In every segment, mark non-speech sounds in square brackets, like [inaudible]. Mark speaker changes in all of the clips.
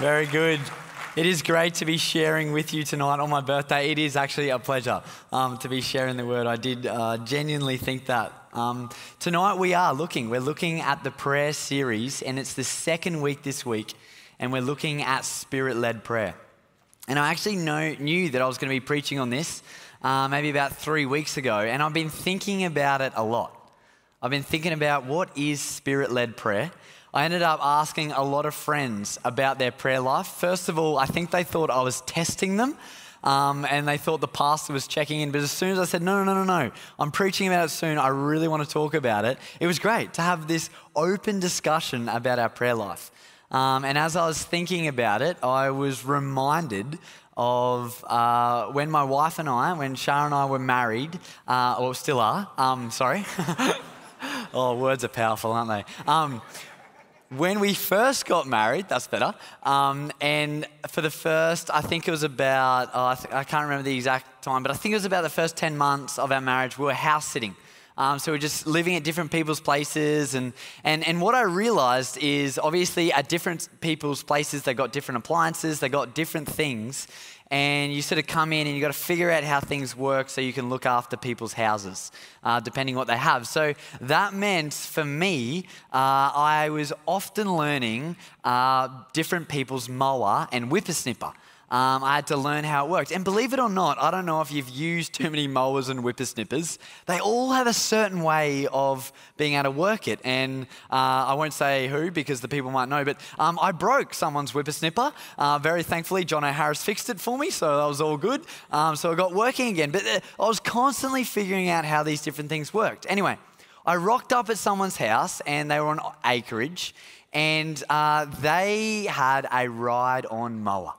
Speaker 1: Very good. It is great to be sharing with you tonight on my birthday. It is actually a pleasure um, to be sharing the word. I did uh, genuinely think that. Um, tonight we are looking. We're looking at the prayer series, and it's the second week this week, and we're looking at spirit led prayer. And I actually know, knew that I was going to be preaching on this uh, maybe about three weeks ago, and I've been thinking about it a lot. I've been thinking about what is spirit led prayer. I ended up asking a lot of friends about their prayer life. First of all, I think they thought I was testing them. Um, and they thought the pastor was checking in. But as soon as I said, no, no, no, no, no, I'm preaching about it soon, I really want to talk about it, it was great to have this open discussion about our prayer life. Um, and as I was thinking about it, I was reminded of uh, when my wife and I, when Shara and I were married, uh, or still are, um, sorry. [laughs] oh, words are powerful, aren't they? Um, when we first got married, that's better. Um, and for the first, I think it was about, oh, I, th- I, can't remember the exact time, but I think it was about the first 10 months of our marriage, we were house sitting. Um, so we we're just living at different people's places. And, and, and what I realized is obviously at different people's places, they got different appliances, they got different things and you sort of come in and you've got to figure out how things work so you can look after people's houses, uh, depending what they have. So that meant for me, uh, I was often learning uh, different people's mower and whippersnipper. Um, I had to learn how it worked. And believe it or not, I don't know if you've used too many mowers and whippersnippers. They all have a certain way of being able to work it. And uh, I won't say who because the people might know, but um, I broke someone's whippersnipper. Uh, very thankfully, John O'Harris fixed it for me, so that was all good. Um, so I got working again. But uh, I was constantly figuring out how these different things worked. Anyway, I rocked up at someone's house and they were on acreage and uh, they had a ride on mower.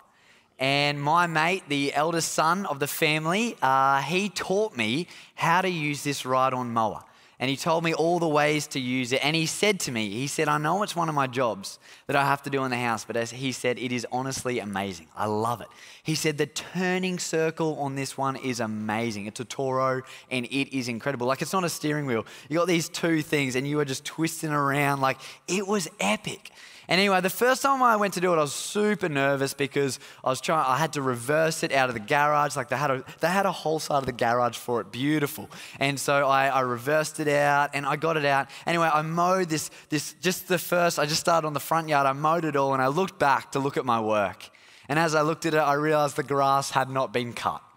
Speaker 1: And my mate, the eldest son of the family, uh, he taught me how to use this ride on mower. And he told me all the ways to use it. And he said to me, he said, I know it's one of my jobs that I have to do in the house, but as he said, it is honestly amazing. I love it. He said, the turning circle on this one is amazing. It's a Toro and it is incredible. Like it's not a steering wheel. You got these two things and you are just twisting around. Like it was epic. And anyway, the first time I went to do it, I was super nervous because I was trying, I had to reverse it out of the garage. Like they had a, they had a whole side of the garage for it, beautiful. And so I, I reversed it out and I got it out. Anyway, I mowed this, this, just the first, I just started on the front yard, I mowed it all and I looked back to look at my work. And as I looked at it, I realized the grass had not been cut. [laughs]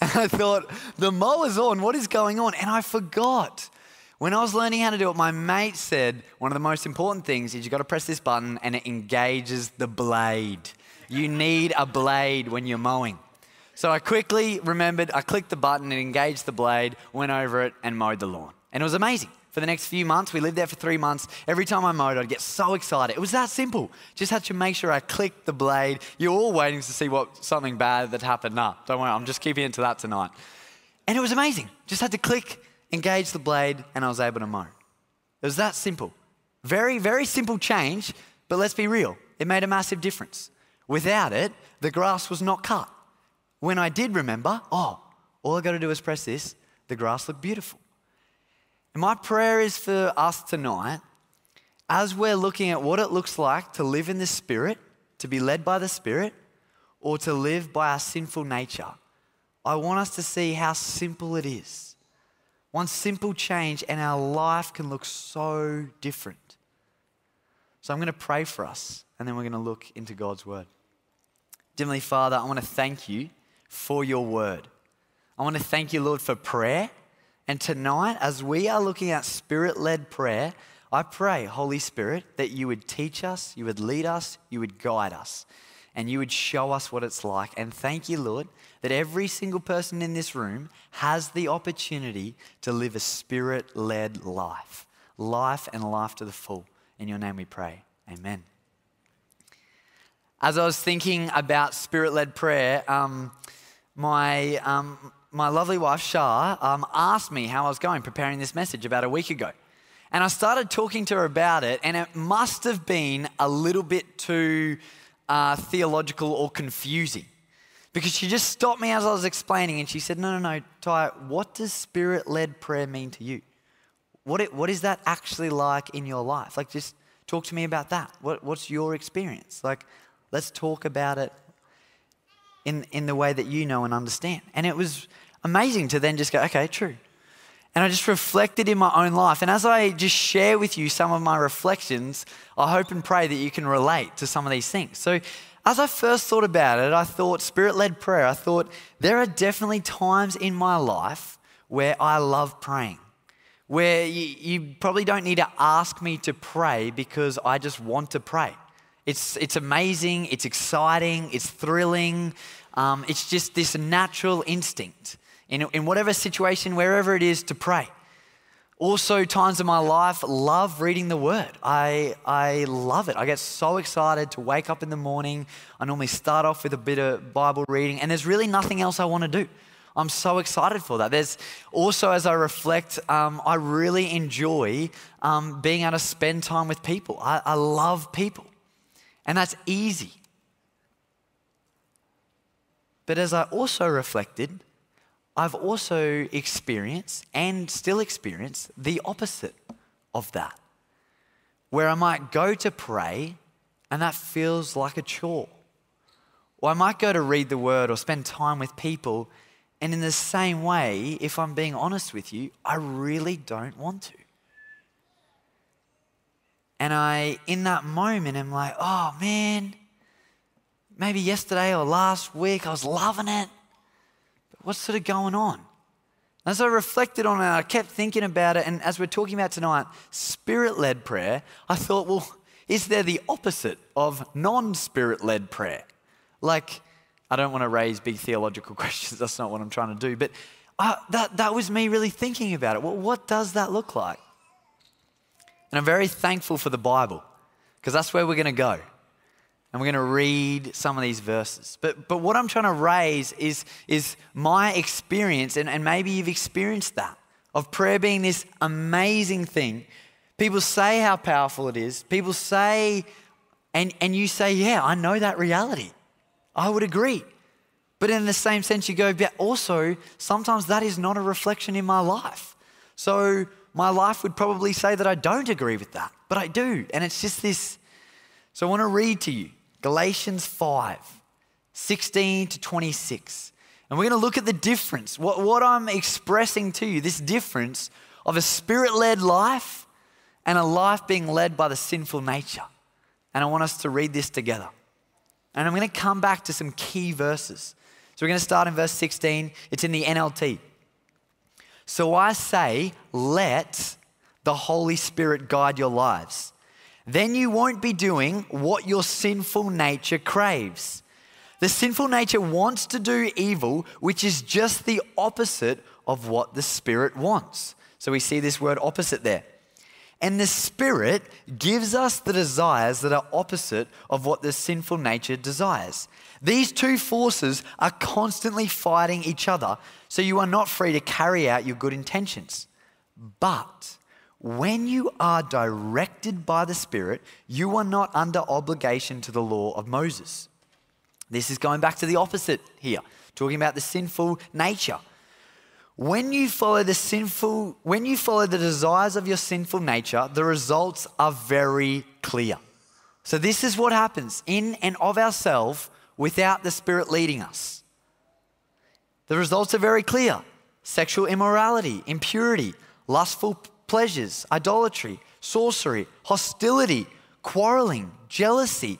Speaker 1: And I thought, the mower's on, what is going on? And I forgot when I was learning how to do it, my mate said one of the most important things is you've got to press this button and it engages the blade. You need a blade when you're mowing. So I quickly remembered, I clicked the button, it engaged the blade, went over it, and mowed the lawn. And it was amazing. For the next few months, we lived there for three months. Every time I mowed, I'd get so excited. It was that simple. Just had to make sure I clicked the blade. You're all waiting to see what something bad that happened. Nah, don't worry, I'm just keeping it to that tonight. And it was amazing. Just had to click engaged the blade, and I was able to mow. It was that simple. Very, very simple change, but let's be real, it made a massive difference. Without it, the grass was not cut. When I did remember, oh, all I got to do is press this, the grass looked beautiful. And my prayer is for us tonight, as we're looking at what it looks like to live in the Spirit, to be led by the Spirit, or to live by our sinful nature, I want us to see how simple it is one simple change, and our life can look so different. So I'm going to pray for us, and then we're going to look into God's word. Dimly, Father, I want to thank you for your word. I want to thank you, Lord, for prayer. And tonight, as we are looking at spirit led prayer, I pray, Holy Spirit, that you would teach us, you would lead us, you would guide us and you would show us what it's like. And thank you, Lord, that every single person in this room has the opportunity to live a spirit led life, life and life to the full. In your name we pray. Amen. As I was thinking about spirit led prayer, um, my, um, my lovely wife, Shah, um, asked me how I was going preparing this message about a week ago. And I started talking to her about it, and it must have been a little bit too uh, theological or confusing. Because she just stopped me as I was explaining and she said, No, no, no, Ty, what does spirit led prayer mean to you? What, it, what is that actually like in your life? Like, just talk to me about that. What, what's your experience? Like, let's talk about it in, in the way that you know and understand. And it was amazing to then just go, Okay, true. And I just reflected in my own life. And as I just share with you some of my reflections, I hope and pray that you can relate to some of these things. So, as I first thought about it, I thought spirit led prayer, I thought there are definitely times in my life where I love praying, where you, you, probably don't need to ask me to pray because I just want to pray. It's, it's amazing, it's exciting, it's thrilling, um, it's just this natural instinct in, in whatever situation, wherever it is, to pray. Also, times in my life, love reading the word. I, I love it. I get so excited to wake up in the morning. I normally start off with a bit of Bible reading, and there's really nothing else I want to do. I'm so excited for that. There's also, as I reflect, um, I really enjoy um, being able to spend time with people. I, I love people, and that's easy. But as I also reflected, I've also experienced and still experience the opposite of that, where I might go to pray and that feels like a chore. Or I might go to read the word or spend time with people, and in the same way, if I'm being honest with you, I really don't want to. And I, in that moment, am like, oh man, maybe yesterday or last week I was loving it what's sort of going on? As I reflected on it, I kept thinking about it. And as we're talking about tonight, spirit led prayer, I thought, well, is there the opposite of non spirit led prayer? Like, I don't want to raise big theological [laughs] questions. That's not what I'm trying to do. But uh, that, that was me really thinking about it. Well, what does that look like? And I'm very thankful for the Bible because that's where we're going to go and we're going to read some of these verses. But, but what I'm trying to raise is, is my experience, and, and maybe you've experienced that, of prayer being this amazing thing. People say how powerful it is. People say, and, and you say, yeah, I know that reality. I would agree. But in the same sense, you go, but also, sometimes that is not a reflection in my life. So my life would probably say that I don't agree with that, but I do. And it's just this. So I want to read to you Galatians 5, 16 to 26. And we're going to look at the difference, what, what I'm expressing to you, this difference of a spirit led life and a life being led by the sinful nature. And I want us to read this together. And I'm going to come back to some key verses. So we're going to start in verse 16. It's in the NLT. So I say, let the Holy Spirit guide your lives then you won't be doing what your sinful nature craves. The sinful nature wants to do evil, which is just the opposite of what the Spirit wants. So we see this word opposite there. And the Spirit gives us the desires that are opposite of what the sinful nature desires. These two forces are constantly fighting each other, so you are not free to carry out your good intentions. But when you are directed by the Spirit, you are not under obligation to the law of Moses. This is going back to the opposite here, talking about the sinful nature. When you follow the sinful, when you follow the desires of your sinful nature, the results are very clear. So this is what happens in and of ourselves without the Spirit leading us. The results are very clear sexual immorality, impurity, lustful pleasures, idolatry, sorcery, hostility, quarreling, jealousy,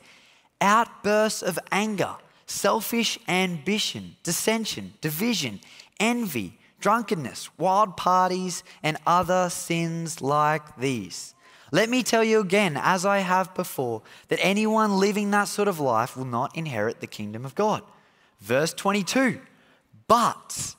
Speaker 1: outbursts of anger, selfish ambition, dissension, division, envy, drunkenness, wild parties, and other sins like these. Let me tell you again, as I have before, that anyone living that sort of life will not inherit the kingdom of God. Verse 22 But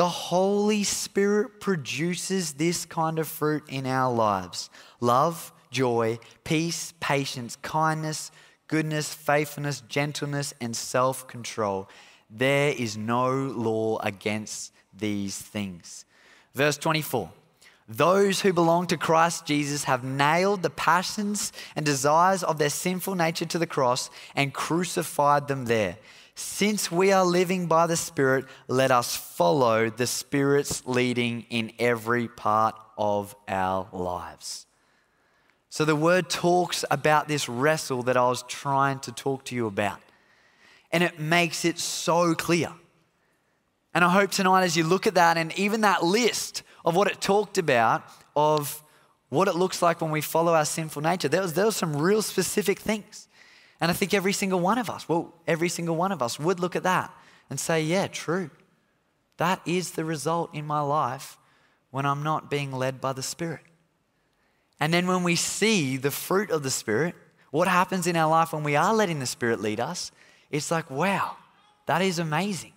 Speaker 1: the Holy Spirit produces this kind of fruit in our lives love, joy, peace, patience, kindness, goodness, faithfulness, gentleness, and self control. There is no law against these things. Verse 24 Those who belong to Christ Jesus have nailed the passions and desires of their sinful nature to the cross and crucified them there. Since we are living by the Spirit, let us follow the Spirit's leading in every part of our lives. So, the word talks about this wrestle that I was trying to talk to you about. And it makes it so clear. And I hope tonight, as you look at that and even that list of what it talked about, of what it looks like when we follow our sinful nature, there was, there was some real specific things. And I think every single one of us, well, every single one of us would look at that and say, yeah, true. That is the result in my life when I'm not being led by the Spirit. And then when we see the fruit of the Spirit, what happens in our life when we are letting the Spirit lead us, it's like, wow, that is amazing.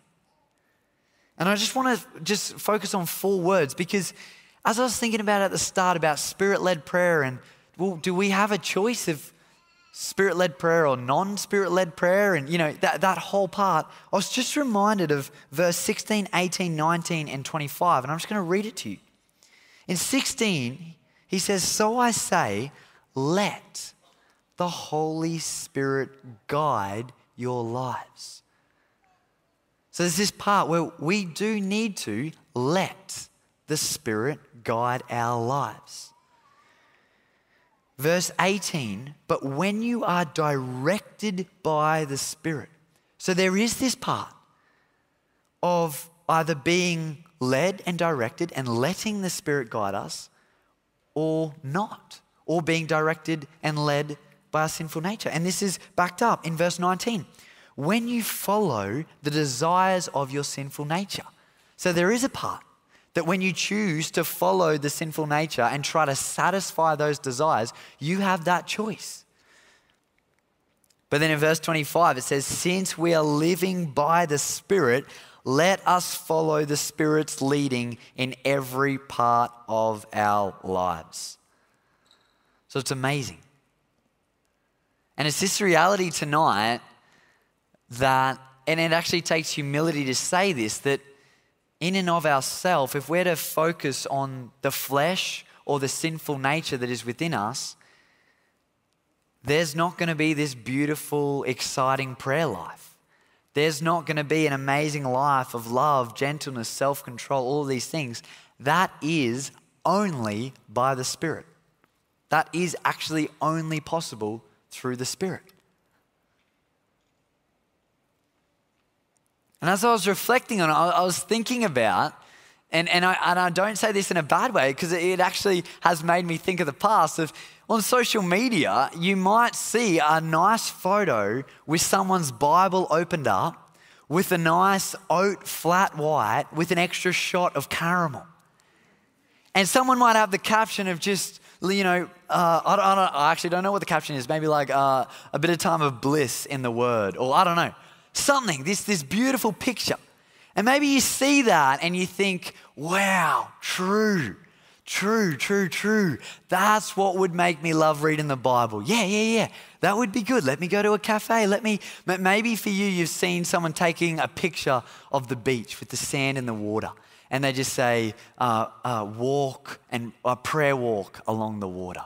Speaker 1: And I just want to just focus on four words because as I was thinking about at the start about spirit led prayer and well, do we have a choice of spirit led prayer or non spirit led prayer, and you know, that, that whole part, I was just reminded of verse 16, 18, 19, and 25, and I'm just going to read it to you. In 16, he says, So I say, let the Holy Spirit guide your lives. So there's this part where we do need to let the Spirit guide our lives. Verse 18, but when you are directed by the Spirit. So there is this part of either being led and directed and letting the Spirit guide us or not, or being directed and led by our sinful nature. And this is backed up in verse 19. When you follow the desires of your sinful nature. So there is a part that when you choose to follow the sinful nature and try to satisfy those desires, you have that choice. But then in verse 25, it says, Since we are living by the Spirit, let us follow the Spirit's leading in every part of our lives. So it's amazing. And it's this reality tonight that, and it actually takes humility to say this, that in and of ourselves, if we're to focus on the flesh or the sinful nature that is within us, there's not going to be this beautiful, exciting prayer life. There's not going to be an amazing life of love, gentleness, self control, all these things. That is only by the Spirit. That is actually only possible through the Spirit. And as I was reflecting on it, I was thinking about, and, and, I, and I don't say this in a bad way because it actually has made me think of the past of on social media, you might see a nice photo with someone's Bible opened up with a nice oat flat white with an extra shot of caramel. And someone might have the caption of just, you know, uh, I, don't, I, don't, I, actually don't know what the caption is. Maybe like uh, a bit of time of bliss in the word, or I don't know something, this, this beautiful picture. And maybe you see that and you think, wow, true, true, true, true. That's what would make me love reading the Bible. Yeah, yeah, yeah. That would be good. Let me go to a cafe. Let me, maybe for you, you've seen someone taking a picture of the beach with the sand and the water. And they just say, uh, uh, walk and a uh, prayer walk along the water.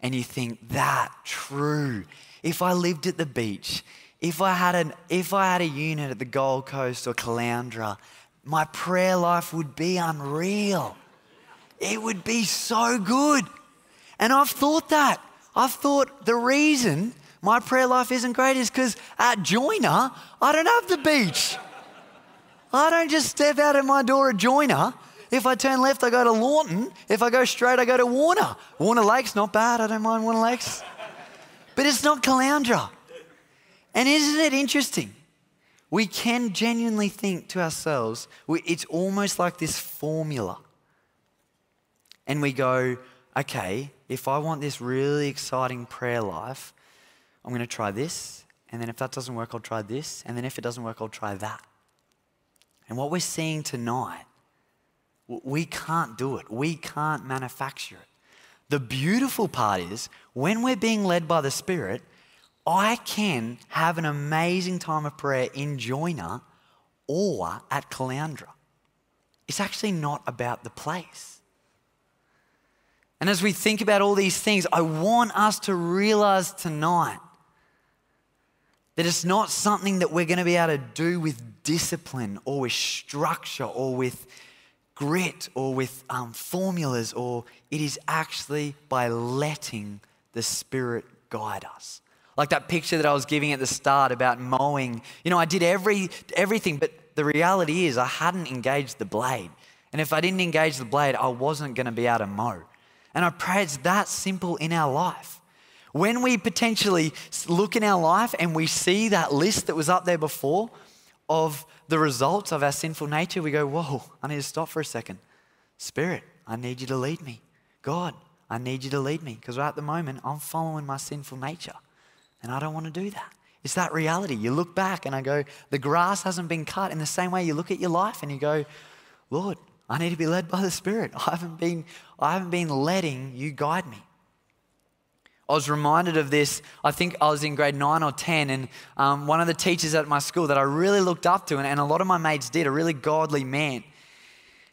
Speaker 1: And you think, that true. If I lived at the beach, if I had, an, if I had a unit at the Gold Coast or Caloundra, my prayer life would be unreal. It would be so good. And I've thought that. I've thought the reason my prayer life isn't great is because at Joyner, I don't have the beach. I don't just step out of my door at Joyner. If I turn left, I go to Lawnton. If I go straight, I go to Warner. Warner Lakes not bad. I don't mind Warner Lakes. But it's not Caloundra. And isn't it interesting? We can genuinely think to ourselves, it's almost like this formula. And we go, okay, if I want this really exciting prayer life, I'm going to try this. And then if that doesn't work, I'll try this. And then if it doesn't work, I'll try that. And what we're seeing tonight, we can't do it. We can't manufacture it. The beautiful part is when we're being led by the Spirit, I can have an amazing time of prayer in Joyner or at Caloundra. It's actually not about the place. And as we think about all these things, I want us to realize tonight that it's not something that we're going to be able to do with discipline or with structure or with grit or with um, formulas, or it is actually by letting the Spirit guide us. Like that picture that I was giving at the start about mowing. You know, I did every, everything, but the reality is I hadn't engaged the blade. And if I didn't engage the blade, I wasn't going to be able to mow. And I pray it's that simple in our life. When we potentially look in our life and we see that list that was up there before of the results of our sinful nature, we go, Whoa, I need to stop for a second. Spirit, I need you to lead me. God, I need you to lead me. Because right at the moment, I'm following my sinful nature. And I don't want to do that. It's that reality. You look back and I go, the grass hasn't been cut. In the same way, you look at your life and you go, Lord, I need to be led by the Spirit. [laughs] I haven't been, I haven't been letting you guide me. I was reminded of this. I think I was in grade nine or 10, and um, one of the teachers at my school that I really looked up to, and, and a lot of my mates did, a really godly man.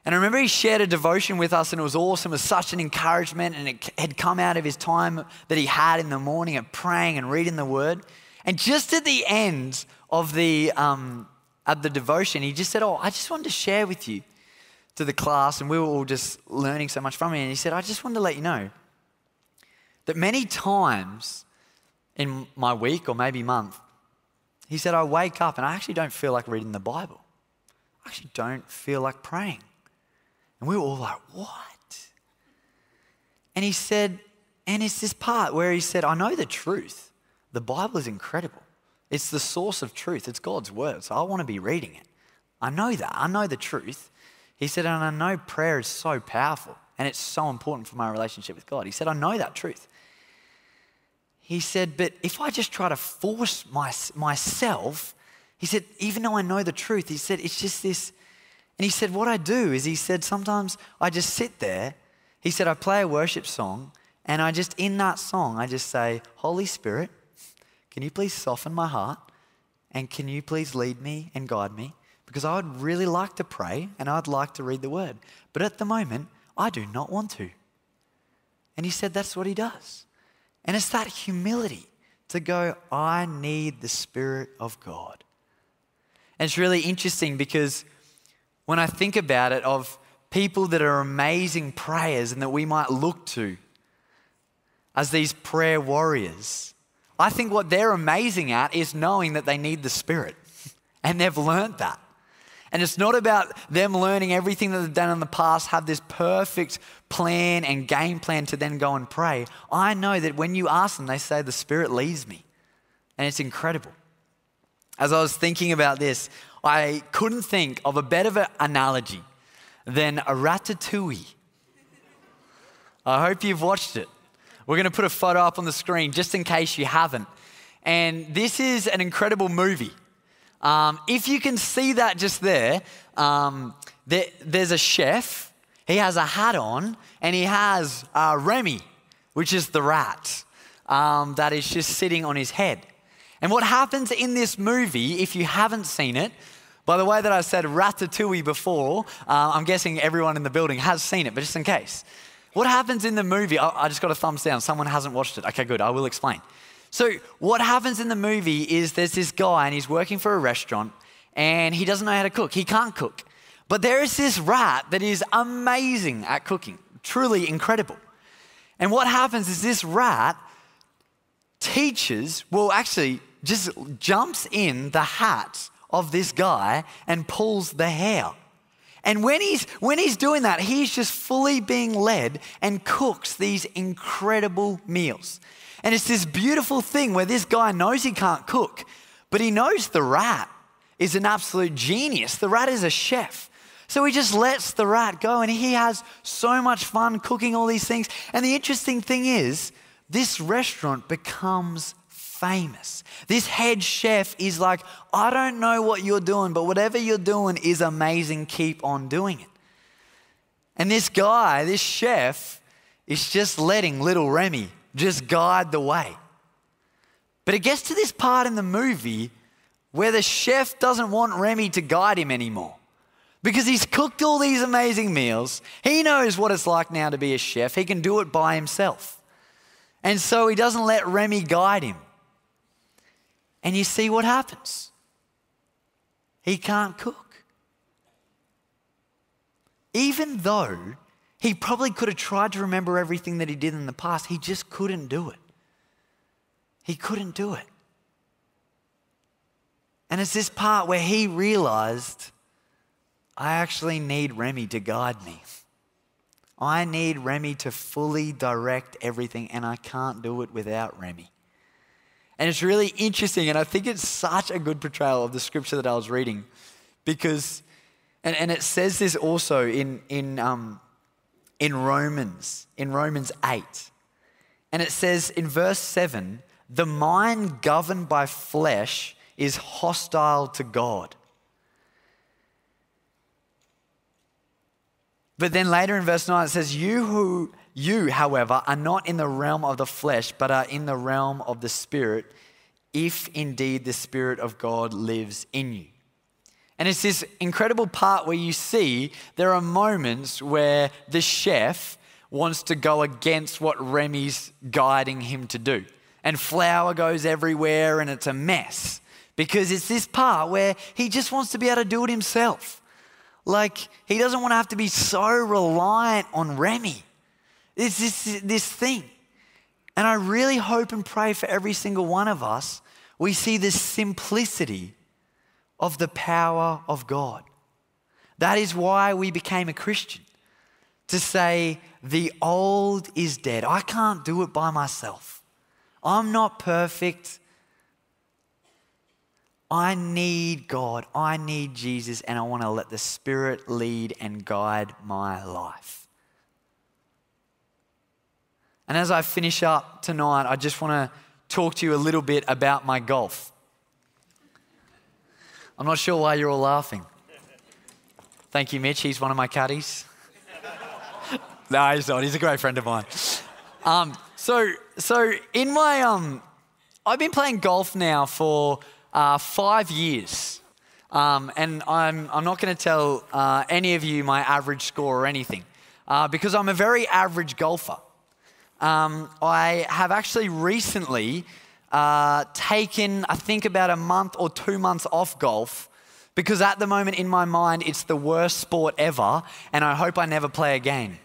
Speaker 1: And I remember he shared a devotion with us, and it was awesome. It was such an encouragement, and it had come out of his time that he had in the morning of praying and reading the word. And just at the end of the, um, of the devotion, he just said, Oh, I just wanted to share with you to the class, and we were all just learning so much from him. And he said, I just wanted to let you know that many times in my week or maybe month, he said, I wake up and I actually don't feel like reading the Bible. I actually don't feel like praying. And we were all like, What? And he said, And it's this part where he said, I know the truth. The Bible is incredible. It's the source of truth, it's God's word. So I want to be reading it. I know that. I know the truth. He said, And I know prayer is so powerful and it's so important for my relationship with God. He said, I know that truth. He said, But if I just try to force my, myself, he said, even though I know the truth, he said, it's just this and he said, What I do is, he said, sometimes I just sit there. He said, I play a worship song, and I just, in that song, I just say, Holy Spirit, can you please soften my heart? And can you please lead me and guide me? Because I would really like to pray and I'd like to read the word. But at the moment, I do not want to. And he said, That's what he does. And it's that humility to go, I need the Spirit of God. And it's really interesting because when I think about it of people that are amazing prayers and that we might look to as these prayer warriors. I think what they're amazing at is knowing that they need the Spirit, [laughs] and they've learned that. And it's not about them learning everything that they've done in the past, have this perfect plan and game plan to then go and pray. I know that when you ask them, they say, The Spirit leads me. And it's incredible. As I was thinking about this, I couldn't think of a better analogy than a ratatouille. I hope you've watched it. We're going to put a photo up on the screen just in case you haven't. And this is an incredible movie. Um, if you can see that just there, um, there, there's a chef. He has a hat on and he has uh, Remy, which is the rat um, that is just sitting on his head. And what happens in this movie, if you haven't seen it, by the way that I said ratatouille before, uh, I'm guessing everyone in the building has seen it, but just in case. What happens in the movie? I just got a thumbs down. Someone hasn't watched it. Okay, good. I will explain. So, what happens in the movie is there's this guy and he's working for a restaurant and he doesn't know how to cook. He can't cook. But there is this rat that is amazing at cooking, truly incredible. And what happens is this rat teaches, well, actually, just jumps in the hat of this guy and pulls the hair. And when he's, when he's doing that, he's just fully being led and cooks these incredible meals. And it's this beautiful thing where this guy knows he can't cook, but he knows the rat is an absolute genius. The rat is a chef. So he just lets the rat go and he has so much fun cooking all these things. And the interesting thing is, this restaurant becomes famous. This head chef is like, I don't know what you're doing, but whatever you're doing is amazing. Keep on doing it. And this guy, this chef, is just letting little Remy just guide the way. But it gets to this part in the movie where the chef doesn't want Remy to guide him anymore because he's cooked all these amazing meals. He knows what it's like now to be a chef, he can do it by himself. And so he doesn't let Remy guide him. And you see what happens. He can't cook. Even though he probably could have tried to remember everything that he did in the past, he just couldn't do it. He couldn't do it. And it's this part where he realized I actually need Remy to guide me. I need Remy to fully direct everything, and I can't do it without Remy. And it's really interesting, and I think it's such a good portrayal of the scripture that I was reading because, and, and it says this also in, in, um, in Romans, in Romans 8. And it says in verse 7 the mind governed by flesh is hostile to God. But then later in verse 9, it says, You who you, however, are not in the realm of the flesh, but are in the realm of the Spirit, if indeed the Spirit of God lives in you. And it's this incredible part where you see there are moments where the chef wants to go against what Remy's guiding him to do. And flour goes everywhere and it's a mess because it's this part where he just wants to be able to do it himself. Like, he doesn't want to have to be so reliant on Remy. It's this, this thing. And I really hope and pray for every single one of us, we see the simplicity of the power of God. That is why we became a Christian to say, the old is dead. I can't do it by myself. I'm not perfect. I need God. I need Jesus, and I want to let the Spirit lead and guide my life. And as I finish up tonight, I just want to talk to you a little bit about my golf. I'm not sure why you're all laughing. Thank you, Mitch. He's one of my caddies. [laughs] no, he's not. He's a great friend of mine. Um, so, so in my, um, I've been playing golf now for uh, five years. Um, and I'm, I'm not going to tell uh, any of you my average score or anything uh, because I'm a very average golfer um, I have actually recently uh, taken, I think, about a month or two months off golf because at the moment in my mind it's the worst sport ever and I hope I never play again.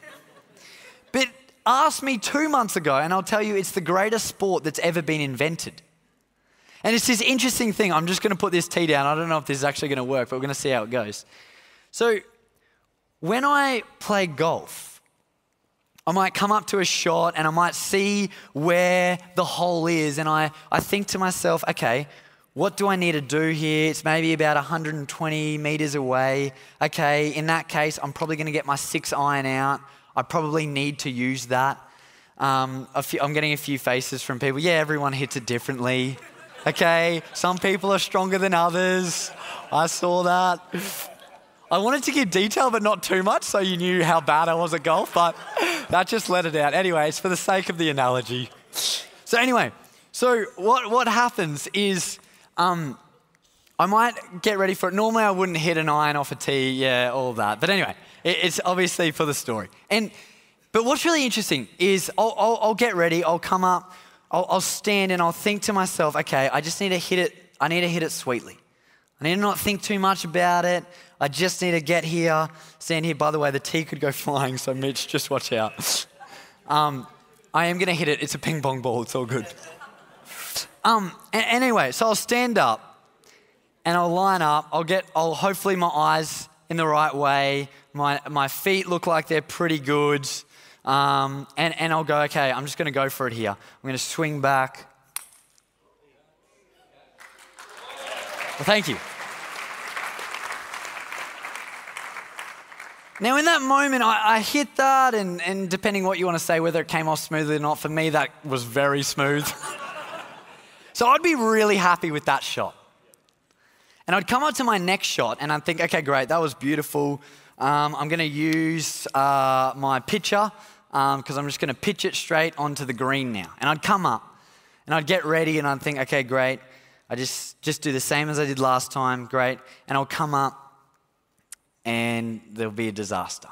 Speaker 1: but ask me two months ago and I'll tell you it's the greatest sport that's ever been invented. And it's this interesting thing. I'm just going to put this tee down. I don't know if this is actually going to work, but we're going to see how it goes. So, when I play golf, I might come up to a shot and I might see where the hole is. And I, I think to myself, okay, what do I need to do here? It's maybe about 120 meters away. Okay, in that case, I'm probably going to get my six iron out. I probably need to use that. Um, few, I'm getting a few faces from people. Yeah, everyone hits it differently. Okay, some people are stronger than others. I saw that. I wanted to give detail, but not too much, so you knew how bad I was at golf, but. That just let it out. Anyways, for the sake of the analogy. So, anyway, so what, what happens is um, I might get ready for it. Normally, I wouldn't hit an iron off a tee, yeah, all that. But anyway, it, it's obviously for the story. And But what's really interesting is I'll, I'll, I'll get ready, I'll come up, I'll, I'll stand, and I'll think to myself, okay, I just need to hit it. I need to hit it sweetly. I need to not think too much about it. I just need to get here, stand here. By the way, the tee could go [laughs] flying, so Mitch, just watch out. Um, I am going to hit it. It's a ping pong ball. It's all good. Um, anyway, so I'll stand up and I'll line up. I'll get, I'll hopefully my eyes in the right way. My, my feet look like they're pretty good. Um, and, and I'll go, okay, I'm just going to go for it here. I'm going to swing back. Well, thank you. Now, in that moment, I, I, hit that, and, and depending what you want to say, whether it came off smoothly or not, for me, that was very smooth. [laughs] so I'd be really happy with that shot. And I'd come up to my next shot, and I'd think, okay, great, that was beautiful. Um, I'm going to use uh, my pitcher because um, I'm just going to pitch it straight onto the green now. And I'd come up, and I'd get ready, and I'd think, okay, great. I just just do the same as I did last time, great. And I'll come up, and there'll be a disaster.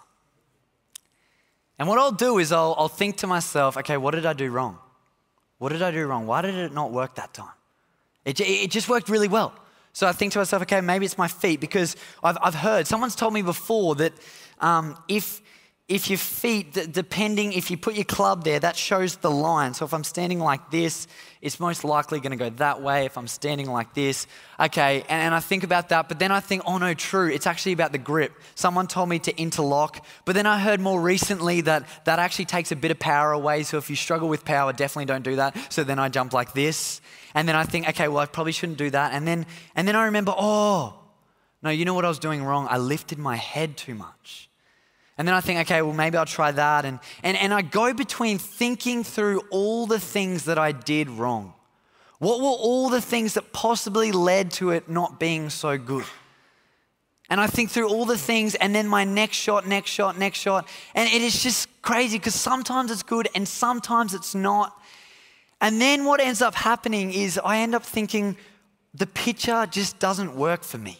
Speaker 1: And what I'll do is I'll, I'll think to myself, okay, what did I do wrong? What did I do wrong? Why did it not work that time? It, it just worked really well. So I think to myself, okay, maybe it's my feet because I've, I've heard, someone's told me before that um, if, if your feet, depending, if you put your club there, that shows the line. So if I'm standing like this, it's most likely going to go that way. If I'm standing like this, okay, and, and I think about that, but then I think, oh no, true, it's actually about the grip. Someone told me to interlock, but then I heard more recently that that actually takes a bit of power away. So if you struggle with power, definitely don't do that. So then I jump like this, and then I think, okay, well, I probably shouldn't do that. And then, and then I remember, oh, no, you know what I was doing wrong? I lifted my head too much. And then I think, okay, well, maybe I'll try that. And, and, and I go between thinking through all the things that I did wrong. What were all the things that possibly led to it not being so good? And I think through all the things, and then my next shot, next shot, next shot. And it is just crazy because sometimes it's good and sometimes it's not. And then what ends up happening is I end up thinking the picture just doesn't work for me.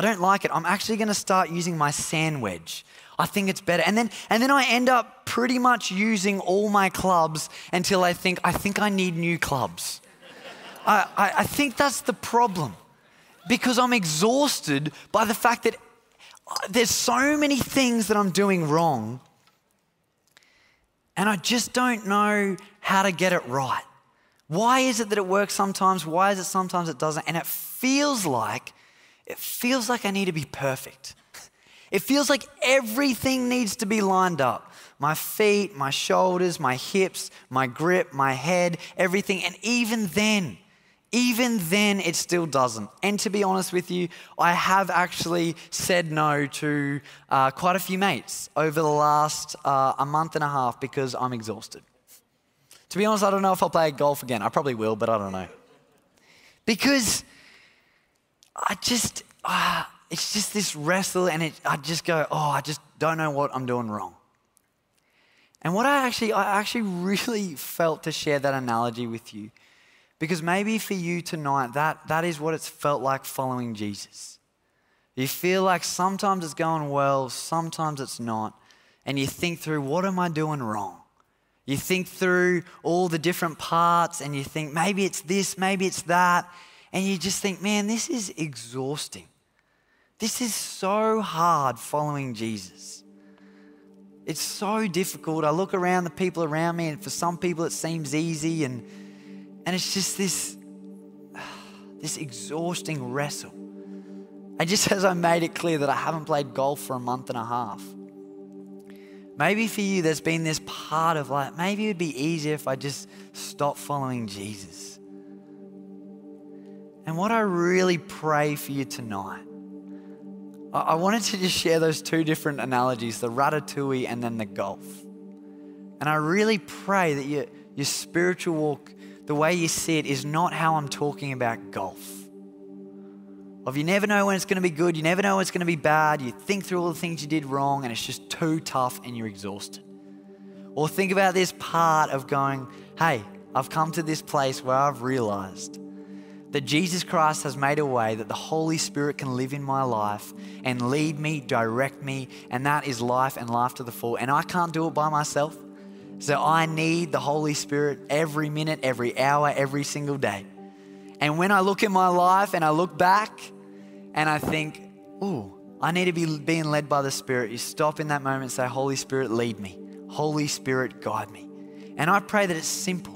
Speaker 1: I don't like it. I'm actually going to start using my sand wedge. I think it's better. And then, and then I end up pretty much using all my clubs until I think, I think I need new clubs. I, I, I think that's the problem because I'm exhausted by the fact that uh, there's so many things that I'm doing wrong and I just don't know how to get it right. Why is it that it works sometimes? Why is it sometimes it doesn't? And it feels like it feels like I need to be perfect. It feels like everything needs to be lined up my feet, my shoulders, my hips, my grip, my head, everything. And even then, even then, it still doesn't. And to be honest with you, I have actually said no to uh, quite a few mates over the last uh, a month and a half because I'm exhausted. To be honest, I don't know if I'll play golf again. I probably will, but I don't know. Because I just, uh, it's just this wrestle, and it, I just go, oh, I just don't know what I'm doing wrong. And what I actually, I actually [laughs] really felt to share that analogy with you, because maybe for you tonight, that, that is what it's felt like following Jesus. You feel like sometimes it's going well, sometimes it's not, and you think through, what am I doing wrong? You think through all the different parts, and you think, maybe it's this, maybe it's that and you just think, man, this is exhausting. This is so hard following Jesus. It's so difficult. I look around the people around me, and for some people it seems easy, and, and it's just this, [sighs] this exhausting wrestle. And just [laughs] as I made it clear that I haven't played golf for a month and a half, maybe for you there's been this part of like, maybe it would be easier if I just stopped following Jesus and what I really pray for you tonight, I wanted to just share those two different analogies the ratatouille and then the golf. And I really pray that your, your spiritual walk, the way you see it, is not how I'm talking about golf. Of you never know when it's going to be good, you never know when it's going to be bad, you think through all the things you did wrong, and it's just too tough and you're exhausted. Or think about this part of going, hey, I've come to this place where I've realized that Jesus Christ has made a way that the Holy Spirit can live in my life and lead me, direct me, and that is life and life to the full. And I can't do it by myself. So I need the Holy Spirit every minute, every hour, every single day. And when I look at my life and I look back and I think, ooh, I need to be being led by the Spirit, you stop in that moment and say, Holy Spirit, lead me. Holy Spirit, guide me. And I pray that it's simple.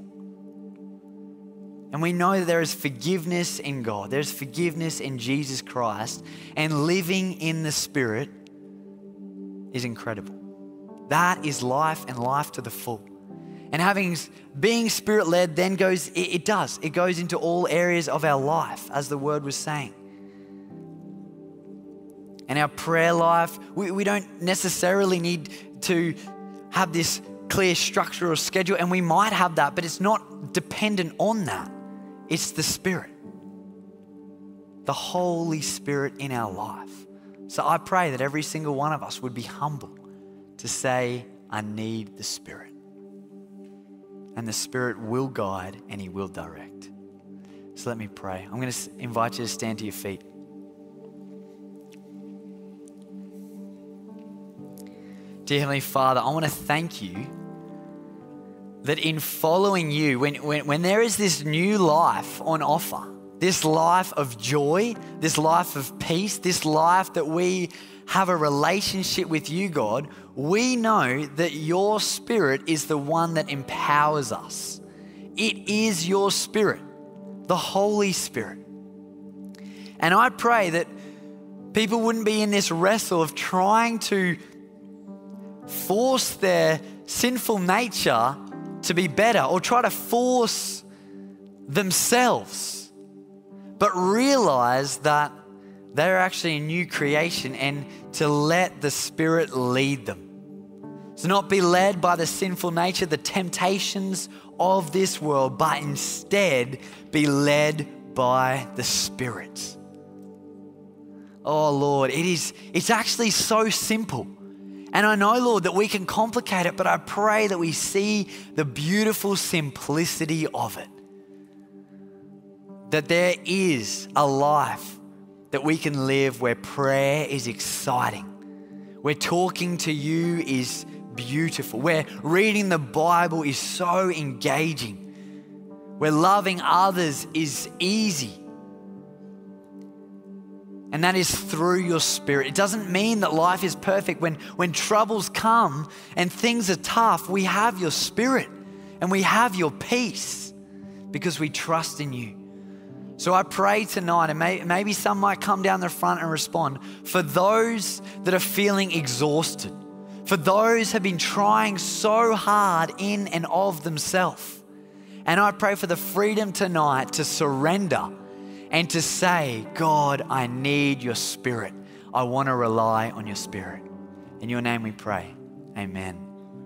Speaker 1: And we know that there is forgiveness in God, there's forgiveness in Jesus Christ, and living in the Spirit is incredible. That is life and life to the full. And having being spirit led then goes it, it does. It goes into all areas of our life as the word was saying. And our prayer life, we, we don't necessarily need to have this clear structure or schedule, and we might have that, but it's not dependent on that. It's the Spirit, the Holy Spirit in our life. So I pray that every single one of us would be humble to say, I need the Spirit. And the Spirit will guide and He will direct. So let me pray. I'm going to invite you to stand to your feet. Dear Heavenly Father, I want to thank you that in following you, when, when, when there is this new life on offer, this life of joy, this life of peace, this life that we have a relationship with you, God, we know that your spirit is the one that empowers us. It is your spirit, the Holy Spirit. And I pray that people wouldn't be in this wrestle of trying to force their sinful nature to be better or try to force themselves, but realize that they're actually a new creation and to let the Spirit lead them. To not be led by the sinful nature, the temptations of this world, but instead be led by the Spirit. Oh Lord, it is it's actually so simple. And I know, Lord, that we can complicate it, but I pray that we see the beautiful simplicity of it. That there is a life that we can live where prayer is exciting, where talking to you is beautiful, where reading the Bible is so engaging, where loving others is easy and that is through your spirit. It doesn't mean that life is perfect. When, when troubles come and things are tough, we have your spirit and we have your peace because we trust in you. So I pray tonight, and may, maybe some might come down the front and respond for those that are feeling exhausted, for those have been trying so hard in and of themselves. And I pray for the freedom tonight to surrender and to say, God, I need your spirit. I want to rely on your spirit. In your name we pray. Amen.